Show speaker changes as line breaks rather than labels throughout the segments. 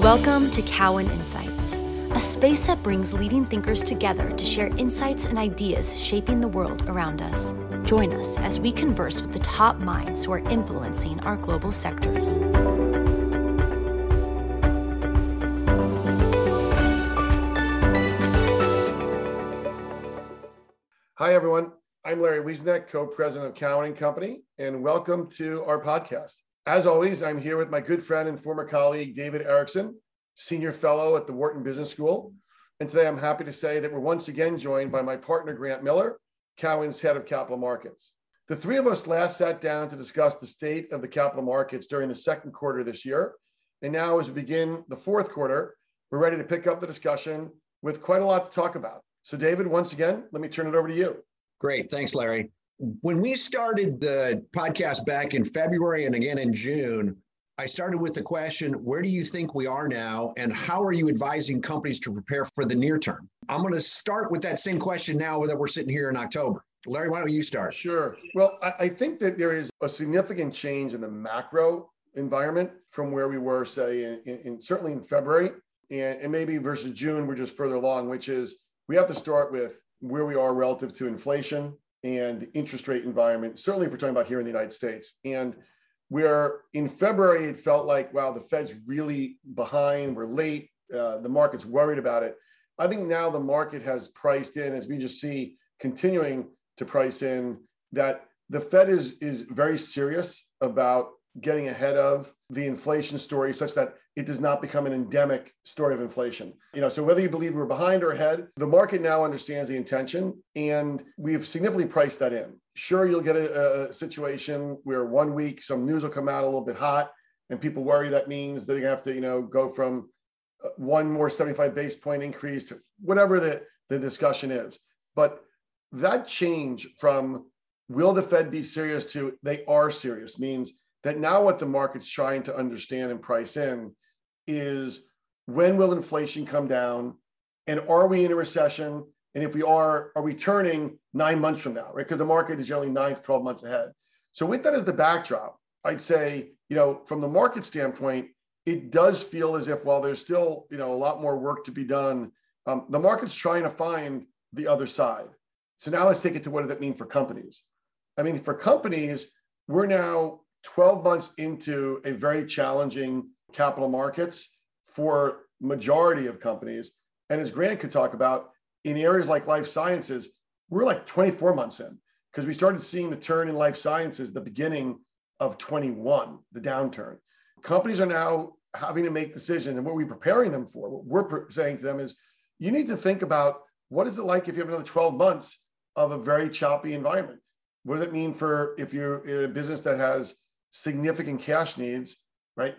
Welcome to Cowen Insights, a space that brings leading thinkers together to share insights and ideas shaping the world around us. Join us as we converse with the top minds who are influencing our global sectors.
Hi, everyone. I'm Larry Wieseneck, co-president of Cowen & Company, and welcome to our podcast. As always, I'm here with my good friend and former colleague, David Erickson, senior fellow at the Wharton Business School. And today I'm happy to say that we're once again joined by my partner, Grant Miller, Cowen's head of capital markets. The three of us last sat down to discuss the state of the capital markets during the second quarter this year. And now, as we begin the fourth quarter, we're ready to pick up the discussion with quite a lot to talk about. So, David, once again, let me turn it over to you.
Great. Thanks, Larry. When we started the podcast back in February and again in June, I started with the question where do you think we are now, and how are you advising companies to prepare for the near term? I'm going to start with that same question now that we're sitting here in October. Larry, why don't you start?
Sure. Well, I, think that there is a significant change in the macro environment from where we were, say, in, in certainly in February, and, and maybe versus June, we're just further along, which is we have to start with where we are relative to inflation and the interest rate environment, certainly if we're talking about here in the United States. And where in February it felt like, wow, the Fed's really behind, we're late, uh, the market's worried about it. I think now the market has priced in, as we just see continuing to price in, that the Fed is is very serious about getting ahead of the inflation story such that it does not become an endemic story of inflation. You know, so whether you believe we're behind or ahead, the market now understands the intention and we've significantly priced that in. Sure, you'll get a, a situation where one week some news will come out a little bit hot and people worry that means they're gonna have to, you know, go from uh, one more 75 base point increase to whatever the, the discussion is. But that change from will the Fed be serious to they are serious means that now what the market's trying to understand and price in is when will inflation come down and are we in a recession? And if we are are we turning nine months from now right? Because the market is generally nine to 12 months ahead. So with that as the backdrop i'd say you know from the market standpoint it does feel as if while there's still you know a lot more work to be done um, the market's trying to find the other side. So now let's take it to what does that mean for companies? I mean for companies we're now 12 months into a very challenging capital markets for majority of companies. And as Grant could talk about, in areas like life sciences, we're like 24 months in because we started seeing the turn in life sciences the beginning of 21, the downturn. Companies are now having to make decisions, and what we're preparing them for, what we're saying to them is, you need to think about what is it like if you have another 12 months of a very choppy environment. What does it mean for if you're in a business that has significant cash needs, right?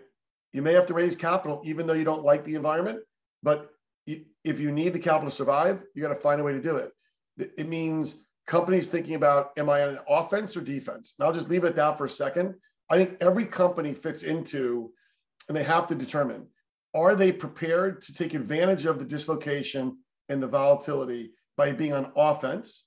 You may have to raise capital even though you don't like the environment, but if you need the capital to survive, you got to find a way to do it. It means companies thinking about am I on offense or defense? And I'll just leave it at that for a second. I think every company fits into, and they have to determine are they prepared to take advantage of the dislocation and the volatility by being on offense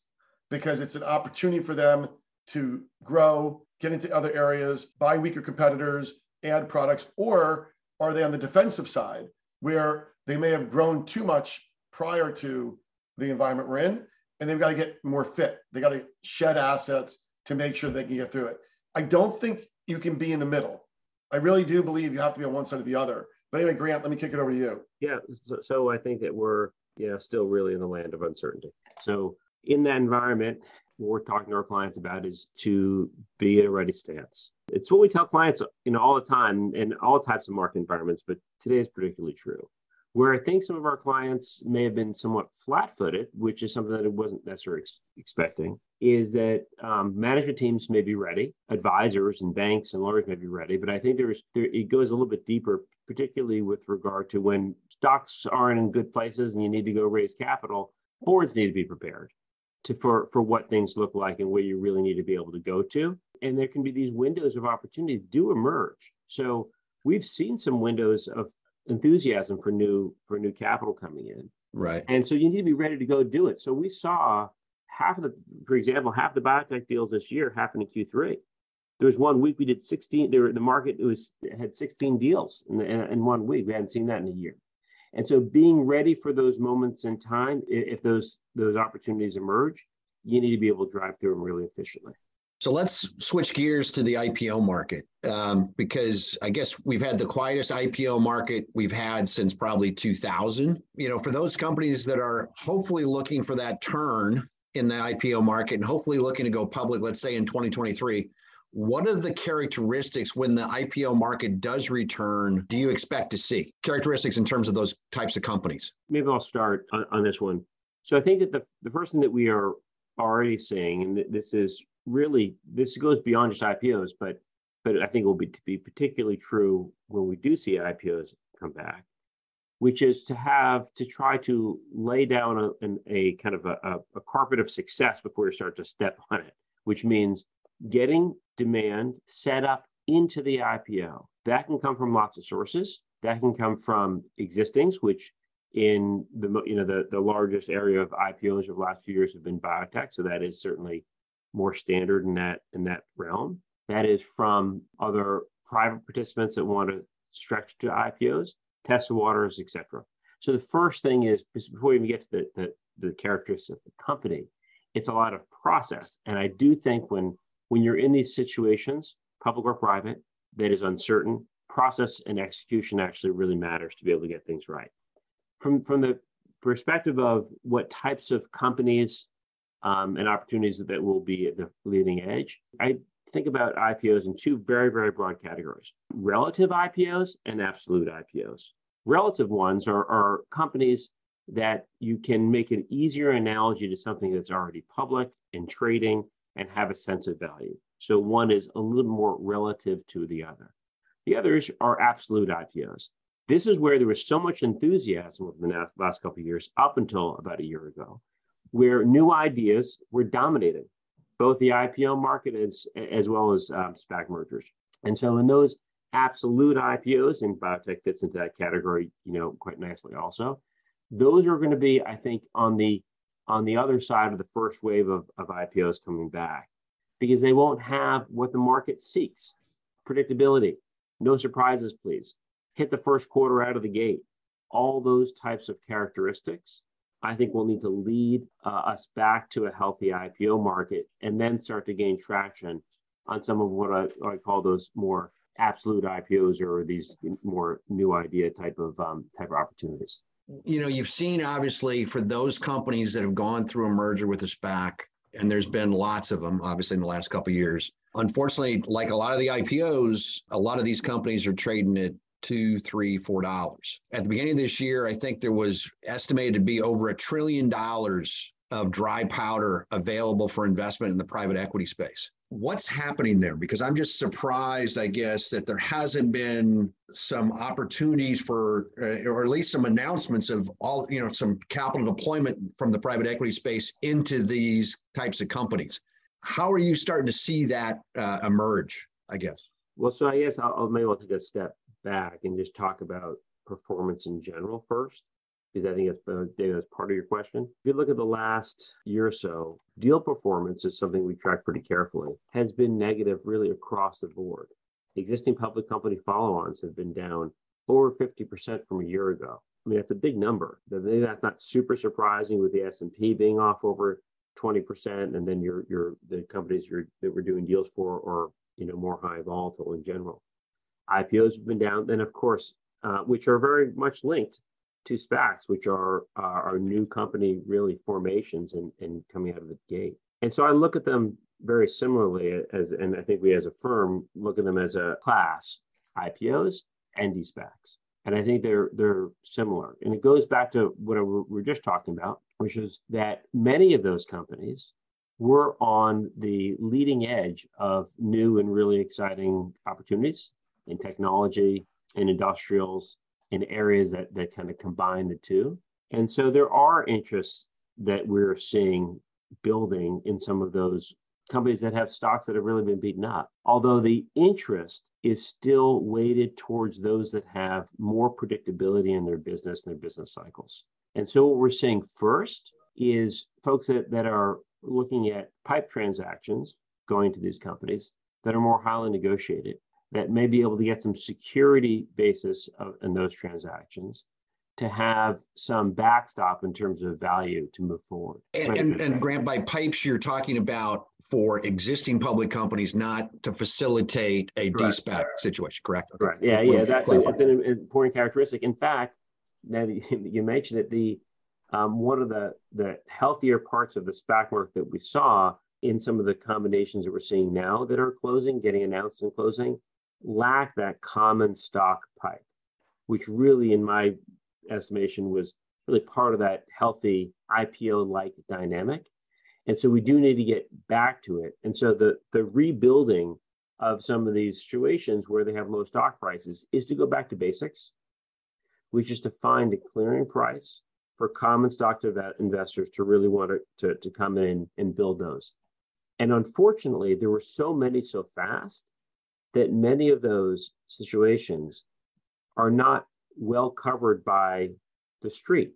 because it's an opportunity for them to grow, get into other areas, buy weaker competitors, add products, or are they on the defensive side where they may have grown too much prior to the environment we're in and they've got to get more fit. They got to shed assets to make sure they can get through it. I don't think you can be in the middle. I really do believe you have to be on one side or the other. But anyway, Grant, let me kick it over to you.
Yeah. So, so I think that we're yeah still really in the land of uncertainty. So in that environment, we're talking to our clients about is to be at a ready stance. It's what we tell clients, you know, all the time in all types of market environments, but today is particularly true. Where I think some of our clients may have been somewhat flat-footed, which is something that it wasn't necessarily ex- expecting, is that um, management teams may be ready, advisors and banks and lawyers may be ready, but I think there's there, it goes a little bit deeper, particularly with regard to when stocks aren't in good places and you need to go raise capital. Boards need to be prepared to for for what things look like and where you really need to be able to go to. And there can be these windows of opportunity do emerge. So we've seen some windows of enthusiasm for new for new capital coming in.
Right.
And so you need to be ready to go do it. So we saw half of the for example half the biotech deals this year happened in q3 there was one week we did 16 there the market was had 16 deals in, in, in, one week. We hadn't seen that in a year and so being ready for those moments in time if those those opportunities emerge you need to be able to drive through them really efficiently
so let's switch gears to the IPO market um, because I guess we've had the quietest IPO market we've had since probably 2000. You know, for those companies that are hopefully looking for that turn in the IPO market and hopefully looking to go public, let's say in 2023, what are the characteristics when the IPO market does return do you expect to see? Characteristics in terms of those types of companies?
Maybe I'll start on, on this one. So I think that the, the first thing that we are already seeing, and this is really, this goes beyond just IPOs, but but I think it will be to be particularly true when we do see IPOs come back, which is to have to try to lay down a, a, a kind of a, a, carpet of success before you start to step on it, which means getting demand set up into the IPO. That can come from lots of sources. That can come from existings, which in the you know the, the largest area of IPOs of the last few years have been biotech. So that is certainly more standard in that in that realm. That is from other private participants that want to stretch to IPOs, test waters, etc. So the first thing is before we even get to the, the the characteristics of the company, it's a lot of process. And I do think when when you're in these situations, public or private, that is uncertain, process and execution actually really matters to be able to get things right. From, from the perspective of what types of companies um, and opportunities that will be at the leading edge, I think about IPOs in two very, very broad categories relative IPOs and absolute IPOs. Relative ones are, are companies that you can make an easier analogy to something that's already public and trading and have a sense of value. So one is a little more relative to the other. The others are absolute IPOs. This is where there was so much enthusiasm over the last couple of years, up until about a year ago, where new ideas were dominating both the IPO market as, as well as um, SPAC mergers. And so in those absolute IPOs, and biotech fits into that category, you know, quite nicely also, those are going to be, I think, on the on the other side of the first wave of, of IPOs coming back because they won't have what the market seeks. Predictability, no surprises, please, hit the first quarter out of the gate. All those types of characteristics, I think, will need to lead uh, us back to a healthy IPO market and then start to gain traction on some of what I, what I call those more absolute IPOs or these more new idea type of um, type of opportunities
you know, you've seen obviously for those companies that have gone through a merger with a SPAC, and there's been lots of them, obviously, in the last couple years. Unfortunately, like a lot of the IPOs, a lot of these companies are trading at two, three, four dollars. At the beginning of this year, I think there was estimated to be over a trillion dollars of dry powder available for investment in the private equity space what's happening there? Because I'm just surprised, I guess, that there hasn't been some opportunities for, uh, or at least some announcements of all, you know, some capital deployment from the private equity space into these types of companies. How are you starting to see that uh, emerge? I guess.
Well, so I guess I'll, I'll maybe I'll take a step back and just talk about performance in general first because I think it's uh, that's part of your question. If you look at the last year or so, deal performance is something we track pretty carefully, has been negative really across the board. Existing public company follow-ons have been down over 50% from a year ago. I mean, that's a big number. That's not super surprising with the S&P being off over 20%, and then your your the companies you're, that we're doing deals for are you know more high volatile in general. IPOs have been down, then of course, uh, which are very much linked to SPACs, which are uh, our new company really formations and, and coming out of the gate. And so I look at them very similarly as, and I think we as a firm look at them as a class, IPOs and de-SPACs. And I think they're they're similar. And it goes back to what we were just talking about, which is that many of those companies were on the leading edge of new and really exciting opportunities in technology, in industrials, in areas that, that kind of combine the two. And so there are interests that we're seeing building in some of those companies that have stocks that have really been beaten up. Although the interest is still weighted towards those that have more predictability in their business and their business cycles. And so what we're seeing first is folks that, that are looking at pipe transactions going to these companies that are more highly negotiated, that may be able to get some security basis of, in those transactions to have some backstop in terms of value to move forward.
And, and, and, Grant, by pipes, you're talking about for existing public companies, not to facilitate a correct. de-SPAC situation, correct?
Correct. Yeah, yeah, that's a, it's an important characteristic. In fact, now you mentioned it, the um, one of the the healthier parts of the SPAC market that we saw in some of the combinations that we're seeing now that are closing, getting announced and closing, lack that common stock pipe, which really, in my estimation, was really part of that healthy IPO like dynamic. And so we do need to get back to it. And so the, the rebuilding of some of these situations where they have low stock prices is to go back to basics, which is to find a clearing price for common stock investors to really want to, to, to come in and build those. And unfortunately, there were so many so fast that many of those situations are not well covered by the street.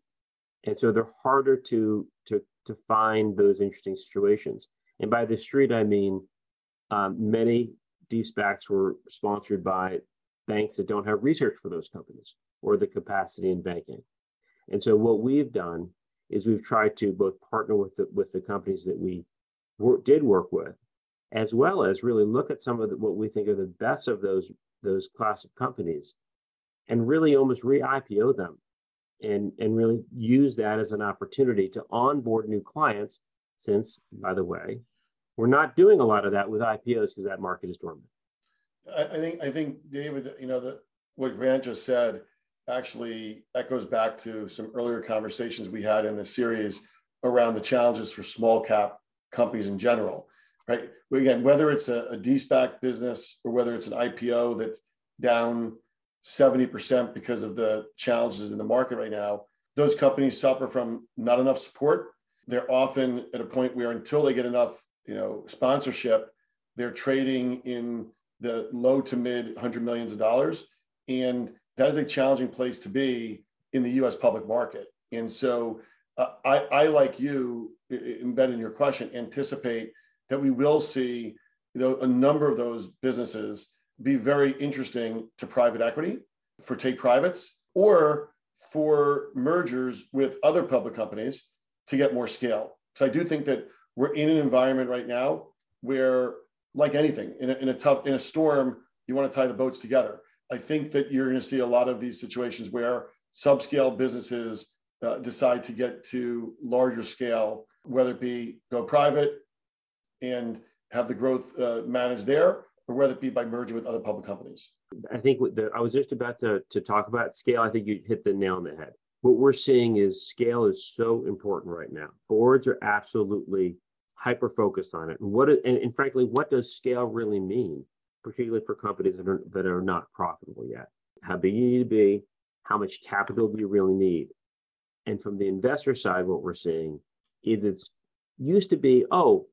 And so they're harder to, to, to find those interesting situations. And by the street, I mean um, many de-SPACs were sponsored by banks that don't have research for those companies or the capacity in banking. And so what we've done is we've tried to both partner with the, with the companies that we wor- did work with, as well as really look at some of the, what we think are the best of those those class of companies, and really almost re-IPO them, and and really use that as an opportunity to onboard new clients. Since, by the way, we're not doing a lot of that with IPOs because that market is dormant.
I, I think I think David, you know, the, what Grant just said actually echoes back to some earlier conversations we had in the series around the challenges for small cap companies in general, right? Again, whether it's a, a D-SPAC business or whether it's an IPO that's down 70% because of the challenges in the market right now, those companies suffer from not enough support. They're often at a point where until they get enough, you know, sponsorship, they're trading in the low to mid hundred millions of dollars. And that is a challenging place to be in the US public market. And so uh, I, I, like you, embedded in your question, anticipate that we will see you know, a number of those businesses be very interesting to private equity for take privates or for mergers with other public companies to get more scale. So I do think that we're in an environment right now where, like anything, in a, in a tough in a storm, you want to tie the boats together. I think that you're going to see a lot of these situations where subscale businesses uh, decide to get to larger scale, whether it be go private and have the growth uh, managed there, or whether it be by merging with other public companies.
I think the, I was just about to, to talk about scale. I think you hit the nail on the head. What we're seeing is scale is so important right now. Boards are absolutely hyper focused on it. And what and, and frankly, what does scale really mean? particularly for companies that are, that are not profitable yet. How big do you need to be, how much capital do you really need? And from the investor side, what we're seeing is it's used to be, oh,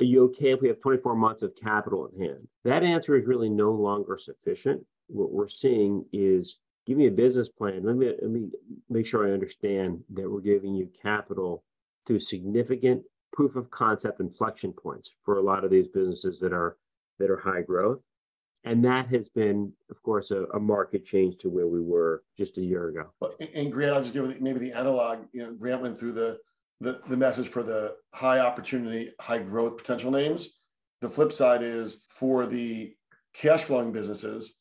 are you okay if we have 24 months of capital at hand? That answer is really no longer sufficient. What we're seeing is give me a business plan. Let me, let me make sure I understand that we're giving you capital through significant proof of concept inflection points for a lot of these businesses that are that are high growth. And that has been, of course, a, a market change to where we were just a year ago.
And Grant, I'll just give maybe the analog. You know, Grant went through the, the the message for the high opportunity, high growth potential names. The flip side is for the cash flowing businesses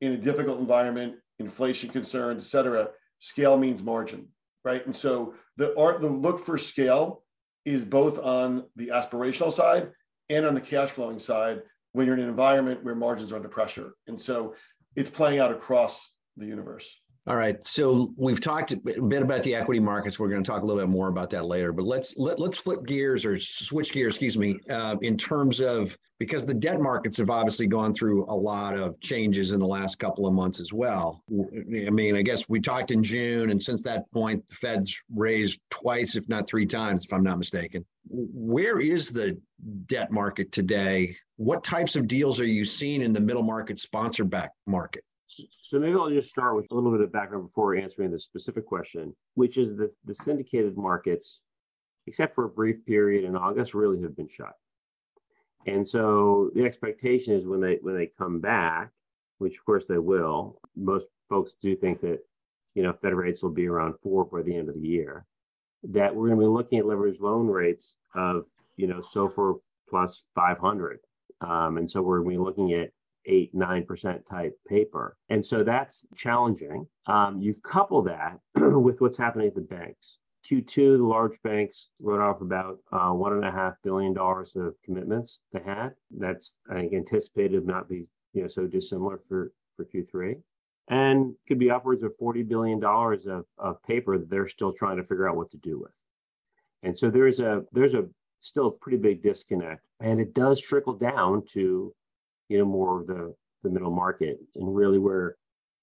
in a difficult environment, inflation concerns, et cetera, scale means margin, right? And so the art, the look for scale is both on the aspirational side and on the cash flowing side when you're in an environment where margins are under pressure. And so it's playing out across the universe.
All right. So we've talked a bit about the equity markets. We're going to talk a little bit more about that later. But let's let, let's flip gears or switch gears, excuse me, uh, in terms of because the debt markets have obviously gone through a lot of changes in the last couple of months as well. I mean, I guess we talked in June, and since that point, the Fed's raised twice, if not three times, if I'm not mistaken. Where is the debt market today? What types of deals are you seeing in the middle market sponsor back market?
So maybe I'll just start with a little bit of background before answering the specific question, which is the, the syndicated markets, except for a brief period in August, really have been shut. And so the expectation is when they when they come back, which of course they will, most folks do think that you know Fed rates will be around four by the end of the year. That we're going to be looking at leveraged loan rates of you know SOFR plus 500, um, and so we're going to be looking at eight nine percent type paper, and so that's challenging. Um, you couple that with what's happening at the banks. Q2, the large banks wrote off about uh, one and a half billion dollars of commitments they had. That's I think anticipated to not be you know so dissimilar for for Q3, and could be upwards of forty billion dollars of of paper that they're still trying to figure out what to do with. And so there's a there's a still a pretty big disconnect, and it does trickle down to you know more of the the middle market, and really where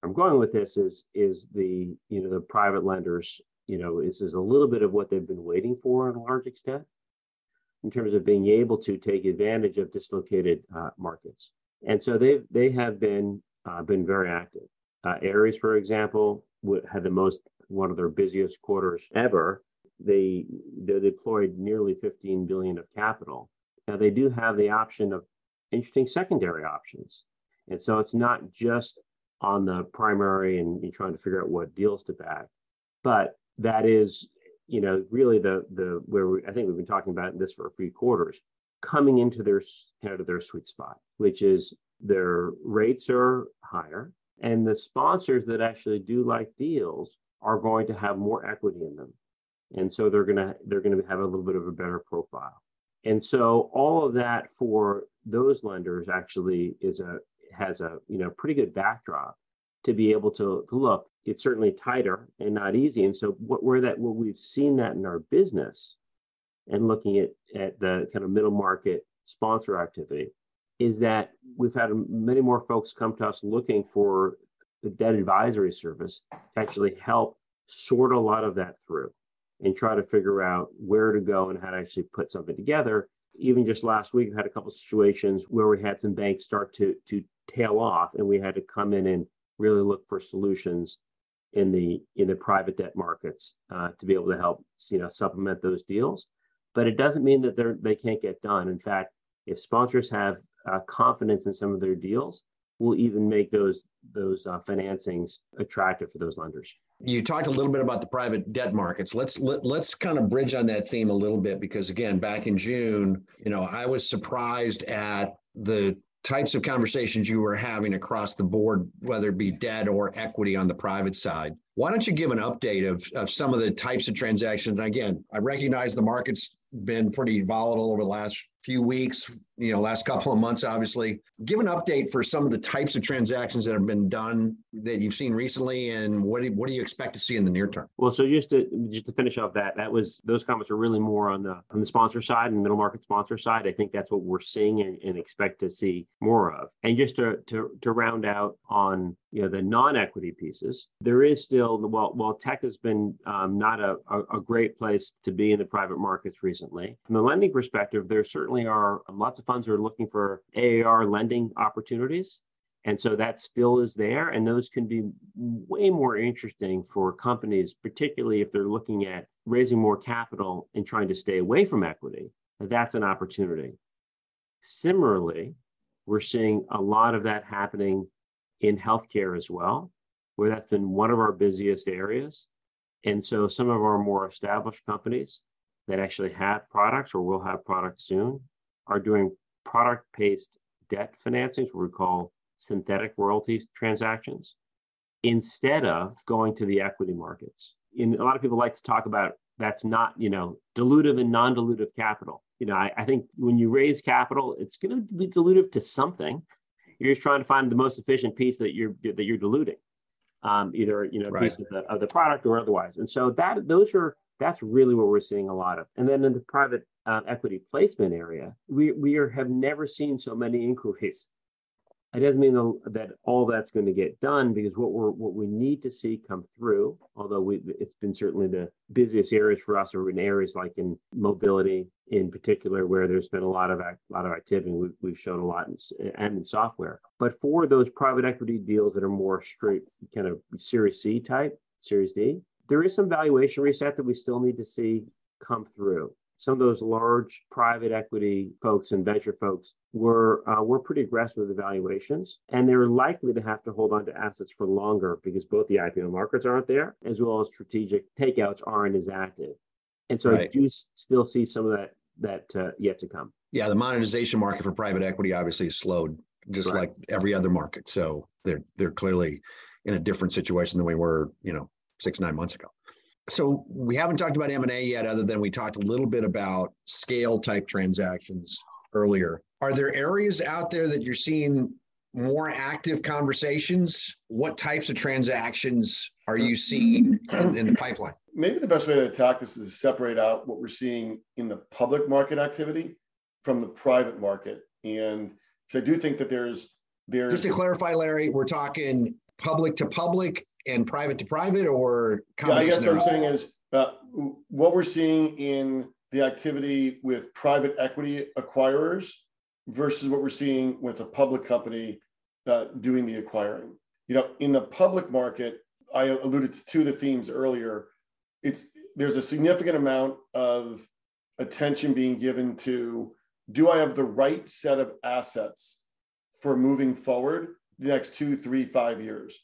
I'm going with this is is the you know the private lenders you know, this is a little bit of what they've been waiting for in a large extent in terms of being able to take advantage of dislocated uh, markets. And so they they have been uh, been very active. Uh, Ares, for example, had the most one of their busiest quarters ever. They they deployed nearly 15 billion of capital. Now they do have the option of interesting secondary options, and so it's not just on the primary and you're trying to figure out what deals to back, but that is, you know, really the the where we, I think we've been talking about this for a few quarters, coming into their kind of their sweet spot, which is their rates are higher, and the sponsors that actually do like deals are going to have more equity in them, and so they're gonna they're gonna have a little bit of a better profile, and so all of that for those lenders actually is a has a you know pretty good backdrop to be able to, to look it's certainly tighter and not easy. And so what where that where we've seen that in our business and looking at, at the kind of middle market sponsor activity is that we've had many more folks come to us looking for the debt advisory service to actually help sort a lot of that through and try to figure out where to go and how to actually put something together. Even just last week, we had a couple of situations where we had some banks start to to tail off, and we had to come in and really look for solutions in the in the private debt markets uh, to be able to help you know supplement those deals. But it doesn't mean that they're they can't get done. In fact, if sponsors have uh, confidence in some of their deals, we'll even make those those uh, financings attractive for those lenders.
You talked a little bit about the private debt markets. Let's let, let's kind of bridge on that theme a little bit because again, back in June, you know, I was surprised at the types of conversations you were having across the board, whether it be debt or equity on the private side. Why don't you give an update of, of some of the types of transactions? And again, I recognize the market's been pretty volatile over the last few weeks, you know, last couple of months, obviously. Give an update for some of the types of transactions that have been done that you've seen recently, and what do, what do you expect to see in the near term?
Well, so just to just to finish off that, that was those comments are really more on the on the sponsor side and middle market sponsor side. I think that's what we're seeing and, and expect to see more of. And just to to to round out on you know the non-equity pieces, there is still while while tech has been um, not a, a, a great place to be in the private markets recently. From the lending perspective, there's certainly certainly are um, lots of funds are looking for ARR lending opportunities. And so that still is there. And those can be way more interesting for companies, particularly if they're looking at raising more capital and trying to stay away from equity. That's an opportunity. Similarly, we're seeing a lot of that happening in healthcare as well, where that's been one of our busiest areas. And so some of our more established companies that actually have products or will have products soon are doing product based debt financings, what we call synthetic royalty transactions, instead of going to the equity markets. And a lot of people like to talk about that's not, you know, dilutive and non dilutive capital. You know, I, I think when you raise capital, it's going to be dilutive to something. You're just trying to find the most efficient piece that you're that you're diluting, um, either you know, right. piece of the, of the product or otherwise. And so that those are that's really what we're seeing a lot of. And then in the private uh, equity placement area, we, we are, have never seen so many inquiries. It doesn't mean that all that's going to get done because what we're what we need to see come through, although we, it's been certainly the busiest areas for us are in areas like in mobility in particular, where there's been a lot of a lot of activity. We've, we've shown a lot in, and in software. But for those private equity deals that are more straight kind of Series C type, Series D, there is some valuation reset that we still need to see come through. some of those large private equity folks and venture folks were uh, were pretty aggressive with evaluations, and they're likely to have to hold on to assets for longer because both the IPO markets aren't there, as well as strategic takeouts aren't as active. And so right. I do still see some of that that uh, yet to come.
Yeah, the monetization market for private equity obviously has slowed, just right. like every other market. So they're they're clearly in a different situation than we were, you know, six nine months ago. So we haven't talked about M and A yet, other than we talked a little bit about scale type transactions earlier. Are there areas out there that you're seeing more active conversations? What types of transactions are you seeing in, in, the pipeline?
Maybe the best way to attack this is to separate out what we're seeing in the public market activity from the private market. And so I do think that there's there's
just to clarify, Larry, we're talking public to public and private to private, or
yeah, I guess what I'm saying is uh, what we're seeing in the activity with private equity acquirers versus what we're seeing when it's a public company uh, doing the acquiring. You know, in the public market, I alluded to two of the themes earlier. It's there's a significant amount of attention being given to do I have the right set of assets for moving forward the next two, three, five years?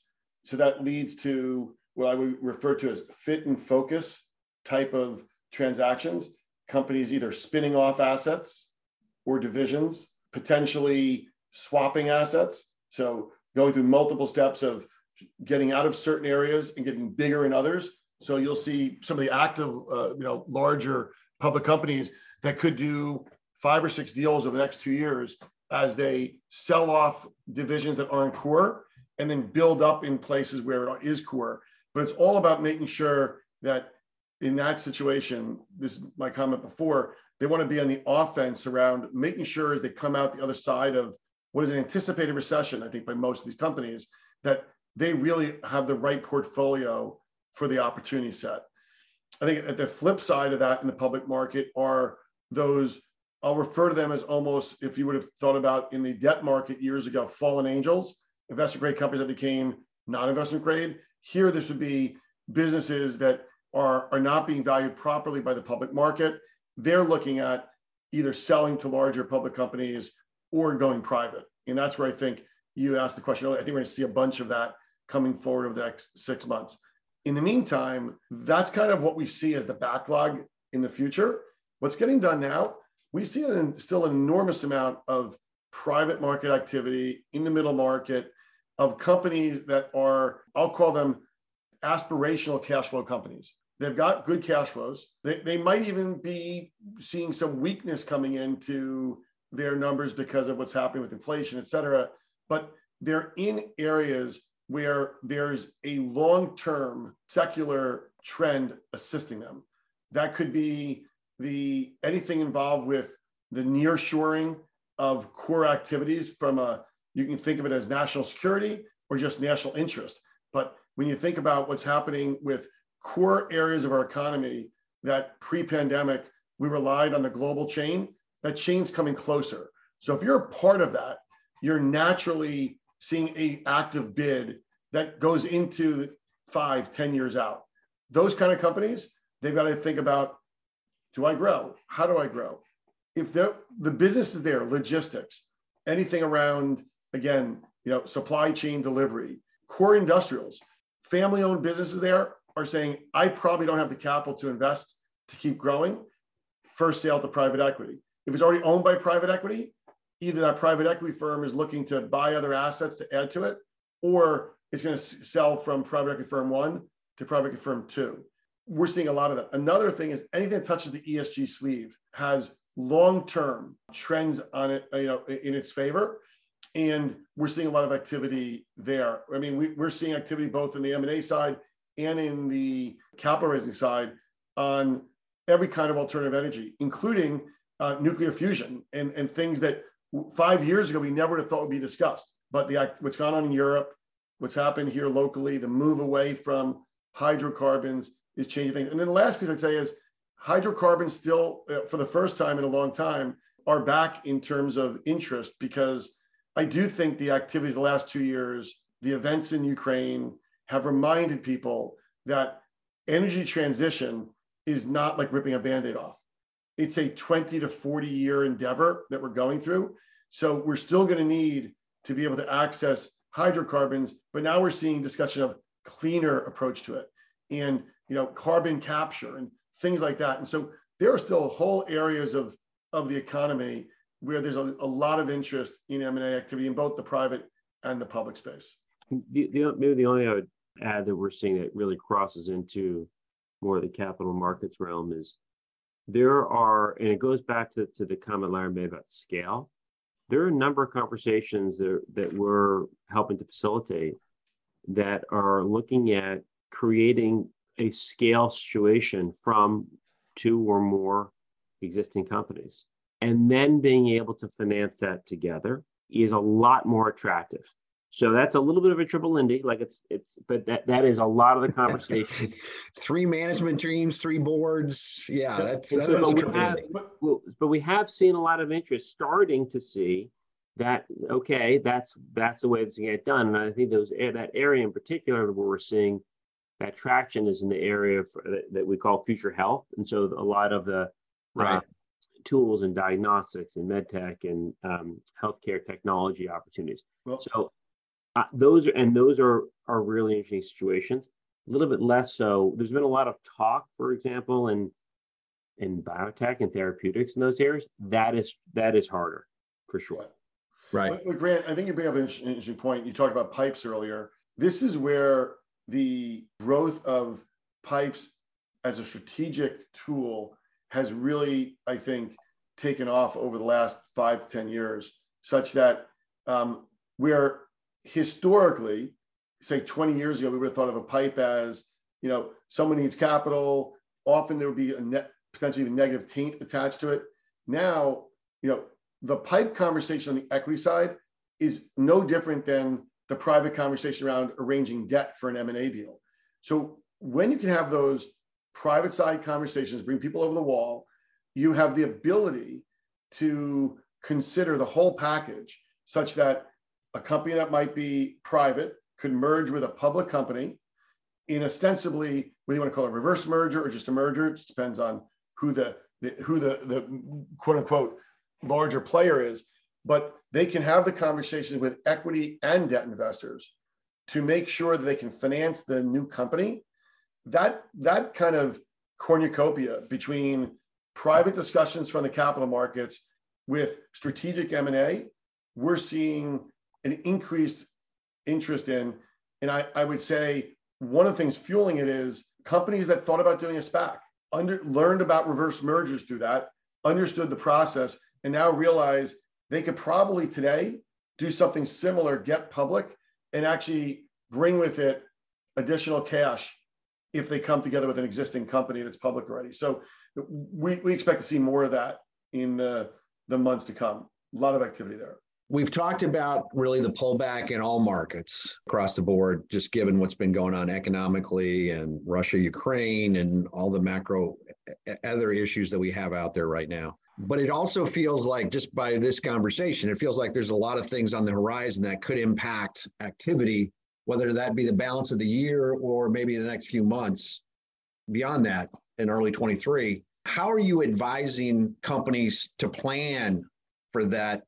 So that leads to what I would refer to as fit and focus type of transactions. Companies either spinning off assets or divisions, potentially swapping assets. So going through multiple steps of getting out of certain areas and getting bigger in others. So you'll see some of the active, uh, you know, larger public companies that could do five or six deals over the next two years as they sell off divisions that aren't core and then build up in places where it is core. But it's all about making sure that in that situation, this is my comment before, they want to be on the offense around making sure as they come out the other side of what is an anticipated recession, I think by most of these companies, that they really have the right portfolio for the opportunity set. I think at the flip side of that in the public market are those, I'll refer to them as almost, if you would have thought about in the debt market years ago, fallen angels investment grade companies that became non investment grade. Here, this would be businesses that are, are not being valued properly by the public market. They're looking at either selling to larger public companies or going private. And that's where I think you asked the question earlier. I think we're going to see a bunch of that coming forward over the next six months. In the meantime, that's kind of what we see as the backlog in the future. What's getting done now, we see an, still an enormous amount of private market activity in the middle market of companies that are, I'll call them aspirational cash flow companies. They've got good cash flows. They, they might even be seeing some weakness coming into their numbers because of what's happening with inflation, et cetera. But they're in areas where there's a long term secular trend assisting them. That could be the anything involved with the near shoring of core activities from a you can think of it as national security or just national interest. But when you think about what's happening with core areas of our economy that pre pandemic we relied on the global chain, that chain's coming closer. So if you're a part of that, you're naturally seeing a active bid that goes into five, ten years out. Those kind of companies, they've got to think about, do I grow? How do I grow? If the business is there, logistics, anything around again, you know, supply chain delivery, core industrials, family owned businesses there are saying, I probably don't have the capital to invest to keep growing. First sale to private equity. If it's already owned by private equity, either that private equity firm is looking to buy other assets to add to it, or it's going to sell from private equity firm one to private equity firm two. We're seeing a lot of that. Another thing is anything that touches the ESG sleeve has long-term trends on it, you know, in its favor and we're seeing a lot of activity there. I mean, we, are seeing activity both in the M&A side and in the capital raising side on every kind of alternative energy, including uh, nuclear fusion and, and things that five years ago we never thought would be discussed. But the what's gone on in Europe, what's happened here locally, the move away from hydrocarbons is changing things. And then the last piece I'd say is hydrocarbons still, uh, for the first time in a long time, are back in terms of interest because I do think the activity of the last two years, the events in Ukraine have reminded people that energy transition is not like ripping a band-aid off. it's a 20 to 40 year endeavor that we're going through. So we're still going to need to be able to access hydrocarbons, but now we're seeing discussion of cleaner approach to it and you know carbon capture and things like that. And so there are still whole areas of of the economy where there's a, a lot of interest in M&A activity in both the private and the public space.
The, the, maybe the only I would add that we're seeing that really crosses into more of the capital markets realm is there are, and it goes back to, to the comment Larry made about scale. There are a number of conversations that, that we're helping to facilitate that are looking at creating a scale situation from two or more existing companies. And then being able to finance that together is a lot more attractive. So that's a little bit of a triple Lindy, like it's it's, but that that is a lot of the conversation.
three management teams, three boards. Yeah, that's that is
but, we have, but we have seen a lot of interest starting to see that okay, that's that's the way it's going to get done. And I think those that area in particular where we're seeing that traction is in the area of, that, that, we call future health, and so a lot of the right. Uh, tools and diagnostics and medtech and um, healthcare technology opportunities. Well, so uh, those are and those are are really interesting situations. A little bit less so. There's been a lot of talk, for example, in in biotech and therapeutics in those areas. That is that is harder for sure.
Right. But,
but Grant, I think you bring up an interesting point. You talked about pipes earlier. This is where the growth of pipes as a strategic tool has really, I think, taken off over the last five to 10 years, such that um, we're historically, say 20 years ago, we would have thought of a pipe as, you know, someone needs capital. Often there would be a net, potentially a negative taint attached to it. Now, you know, the pipe conversation on the equity side is no different than the private conversation around arranging debt for an M&A deal. So when you can have those private side conversations, bring people over the wall, you have the ability to consider the whole package such that a company that might be private could merge with a public company in ostensibly whether you want to call it a reverse merger or just a merger it depends on who the, the who the the quote unquote larger player is but they can have the conversations with equity and debt investors to make sure that they can finance the new company that that kind of cornucopia between private discussions from the capital markets with strategic m&a we're seeing an increased interest in. And I, I would say one of the things fueling it is companies that thought about doing a SPAC, under, learned about reverse mergers through that, understood the process, and now realize they could probably today do something similar, get public, and actually bring with it additional cash if they come together with an existing company that's public already. So we, we expect to see more of that in the, the months to come. A lot of activity there.
We've talked about really the pullback in all markets across the board, just given what's been going on economically and Russia, Ukraine, and all the macro other issues that we have out there right now. But it also feels like, just by this conversation, it feels like there's a lot of things on the horizon that could impact activity, whether that be the balance of the year or maybe the next few months beyond that in early 23. How are you advising companies to plan for that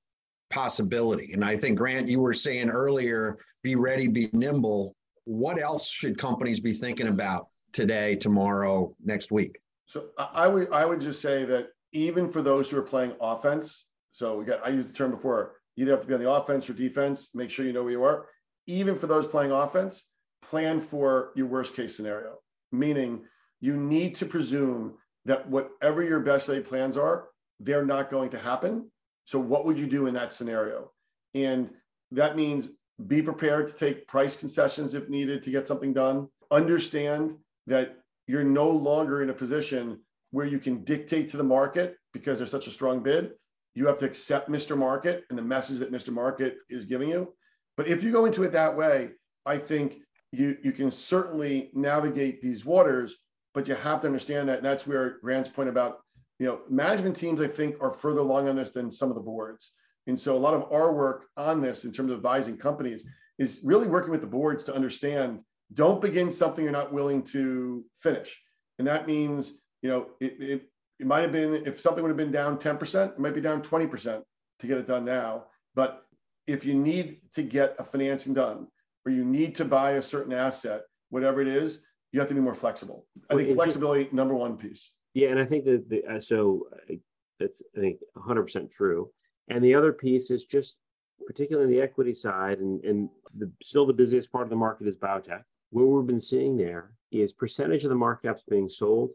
possibility. And I think, Grant, you were saying earlier be ready, be nimble. What else should companies be thinking about today, tomorrow, next week?
So I would I would just say that even for those who are playing offense, so we got I used the term before, either have to be on the offense or defense, make sure you know where you are. Even for those playing offense, plan for your worst case scenario, meaning you need to presume that whatever your best laid plans are, they're not going to happen so, what would you do in that scenario? And that means be prepared to take price concessions if needed to get something done. Understand that you're no longer in a position where you can dictate to the market because there's such a strong bid. You have to accept Mr. Market and the message that Mr. Market is giving you. But if you go into it that way, I think you, you can certainly navigate these waters, but you have to understand that. And that's where Grant's point about you know, management teams, I think, are further along on this than some of the boards. And so a lot of our work on this in terms of advising companies is really working with the boards to understand don't begin something you're not willing to finish. And that means, you know, it, it, it might have been if something would have been down 10%, it might be down 20% to get it done now. But if you need to get a financing done or you need to buy a certain asset, whatever it is, you have to be more flexible. I think flexibility, number one piece.
Yeah, and I think that the, uh, so uh, that's I think 100% true. And the other piece is just particularly the equity side, and, and the, still the busiest part of the market is biotech. What we've been seeing there is percentage of the market caps being sold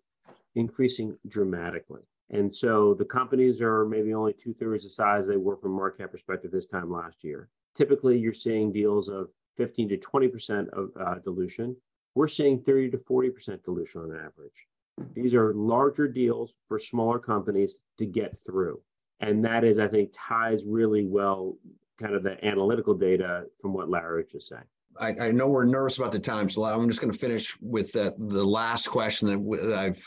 increasing dramatically. And so the companies are maybe only two thirds the size they were from market cap perspective this time last year. Typically, you're seeing deals of 15 to 20% of uh, dilution. We're seeing 30 to 40% dilution on average. These are larger deals for smaller companies to get through. And that is, I think, ties really well kind of the analytical data from what Larry just said.
I, I know we're nervous about the time, so I'm just going to finish with the, the last question that I've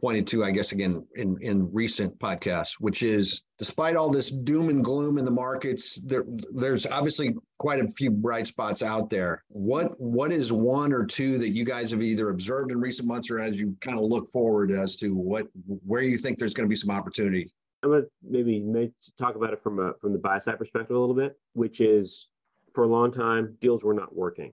pointed to, I guess, again in, in recent podcasts, which is despite all this doom and gloom in the markets, there, there's obviously quite a few bright spots out there. What what is one or two that you guys have either observed in recent months or as you kind of look forward as to what where you think there's going to be some opportunity?
I'm going to maybe talk about it from a, from the buy side perspective a little bit, which is for a long time deals were not working,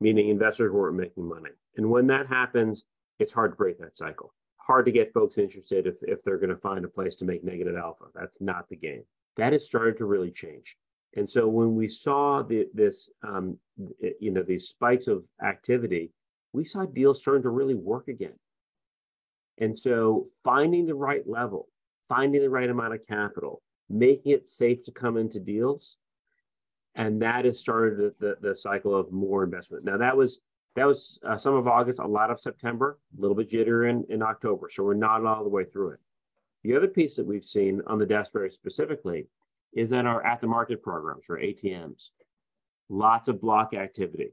meaning investors weren't making money. And when that happens, it's hard to break that cycle hard to get folks interested if, if they're going to find a place to make negative alpha. That's not the game. That has started to really change. And so when we saw the, this, um, you know, these spikes of activity, we saw deals starting to really work again. And so finding the right level, finding the right amount of capital, making it safe to come into deals, and that has started the, the, the cycle of more investment. Now that was that was uh, some of August, a lot of September, a little bit jitter in, in October. So we're not all the way through it. The other piece that we've seen on the desk very specifically is that our at the market programs or ATMs, lots of block activity,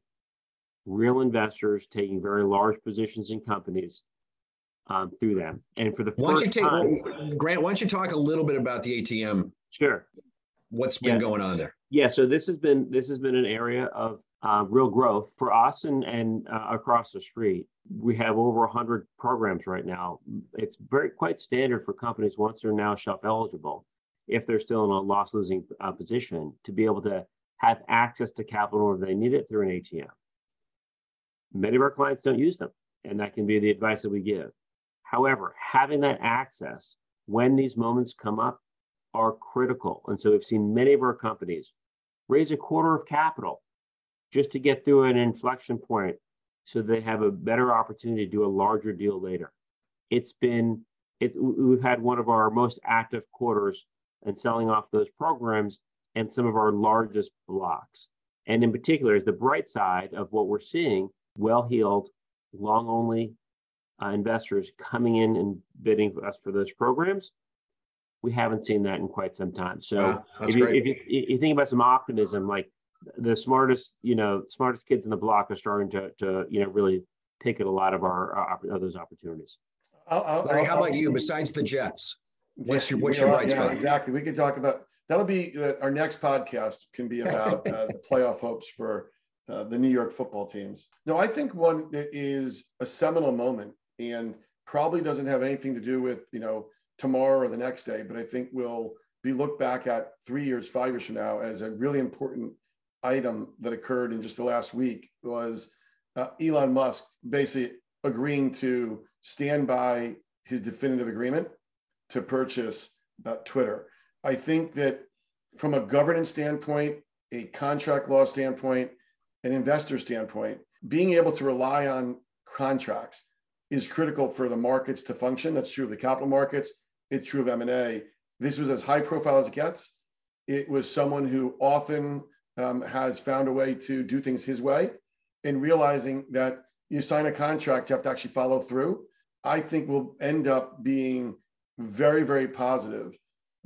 real investors taking very large positions in companies um, through them. And for the
why
first
you take,
time,
Grant, why don't you talk a little bit about the ATM?
Sure.
What's been yeah. going on there?
Yeah, so this has been this has been an area of uh, real growth for us and, and uh, across the street. We have over 100 programs right now. It's very quite standard for companies once they're now shelf eligible, if they're still in a loss losing uh, position, to be able to have access to capital if they need it through an ATM. Many of our clients don't use them, and that can be the advice that we give. However, having that access when these moments come up are critical. And so we've seen many of our companies raise a quarter of capital just to get through an inflection point so they have a better opportunity to do a larger deal later. It's been, it, we've had one of our most active quarters and selling off those programs and some of our largest blocks. And in particular, is the bright side of what we're seeing well heeled, long only uh, investors coming in and bidding for us for those programs. We haven't seen that in quite some time. So if, you, if you, you think about some optimism, like the smartest, you know, smartest kids in the block are starting to, to you know, really pick at a lot of our, our those opportunities.
I'll, I'll, Larry, how about you? Besides the Jets, what's your what's your bright
yeah, Exactly. We could talk about that'll be uh, our next podcast can be about uh, the playoff hopes for uh, the New York football teams. No, I think one that is a seminal moment and probably doesn't have anything to do with you know tomorrow or the next day, but I think will be looked back at three years, five years from now as a really important item that occurred in just the last week was uh, Elon Musk basically agreeing to stand by his definitive agreement to purchase uh, Twitter. I think that from a governance standpoint, a contract law standpoint, an investor standpoint, being able to rely on contracts is critical for the markets to function. That's true of the capital markets. It's true of M&A. This was as high profile as it gets. It was someone who often um, has found a way to do things his way and realizing that you sign a contract, you have to actually follow through, I think will end up being very, very positive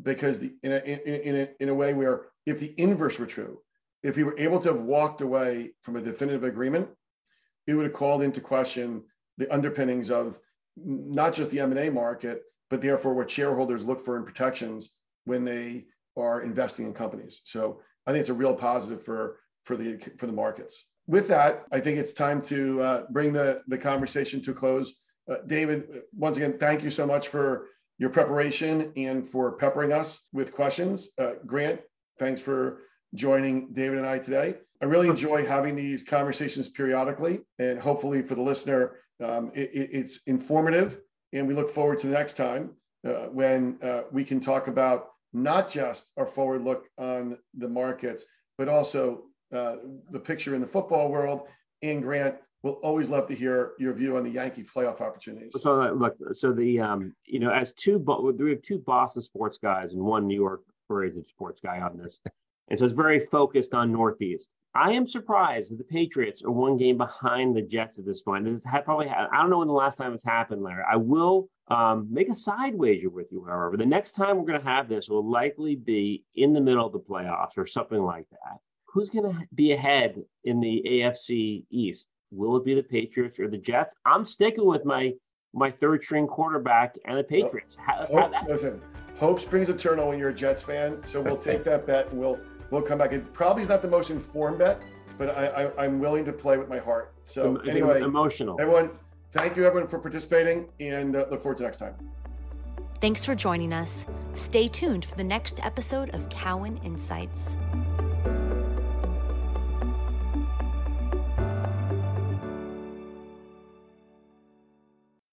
because the, in, a, in, a, in a way where if the inverse were true, if he were able to have walked away from a definitive agreement, it would have called into question the underpinnings of not just the M&A market, but therefore what shareholders look for in protections when they are investing in companies. So I think it's a real positive for for the for the markets. With that, I think it's time to uh, bring the the conversation to a close. Uh, David, once again, thank you so much for your preparation and for peppering us with questions. Uh, Grant, thanks for joining David and I today. I really enjoy having these conversations periodically, and hopefully for the listener, um, it, it, it's informative. And we look forward to the next time uh, when uh, we can talk about not just our forward look on the markets, but also uh, the picture in the football world. And Grant, we'll always love to hear your view on the Yankee playoff opportunities.
So look, so the um, you know, as two, we have two Boston sports guys and one New York rated sports guy on this, and so it's very focused on Northeast. I am surprised that the Patriots are one game behind the Jets at this point. This had probably I don't know when the last time it's happened, Larry. I will um, make a side wager with you, however. The next time we're going to have this will likely be in the middle of the playoffs or something like that. Who's going to be ahead in the AFC East? Will it be the Patriots or the Jets? I'm sticking with my my third string quarterback and the Patriots.
Hope, listen, hope springs eternal when you're a Jets fan. So we'll take that bet and we'll we'll come back. It probably is not the most informed bet, but I, I am willing to play with my heart. So
it's
anyway,
emotional.
Everyone, thank you everyone for participating, and uh, look forward to next time.
Thanks for joining us. Stay tuned for the next episode of Cowen Insights.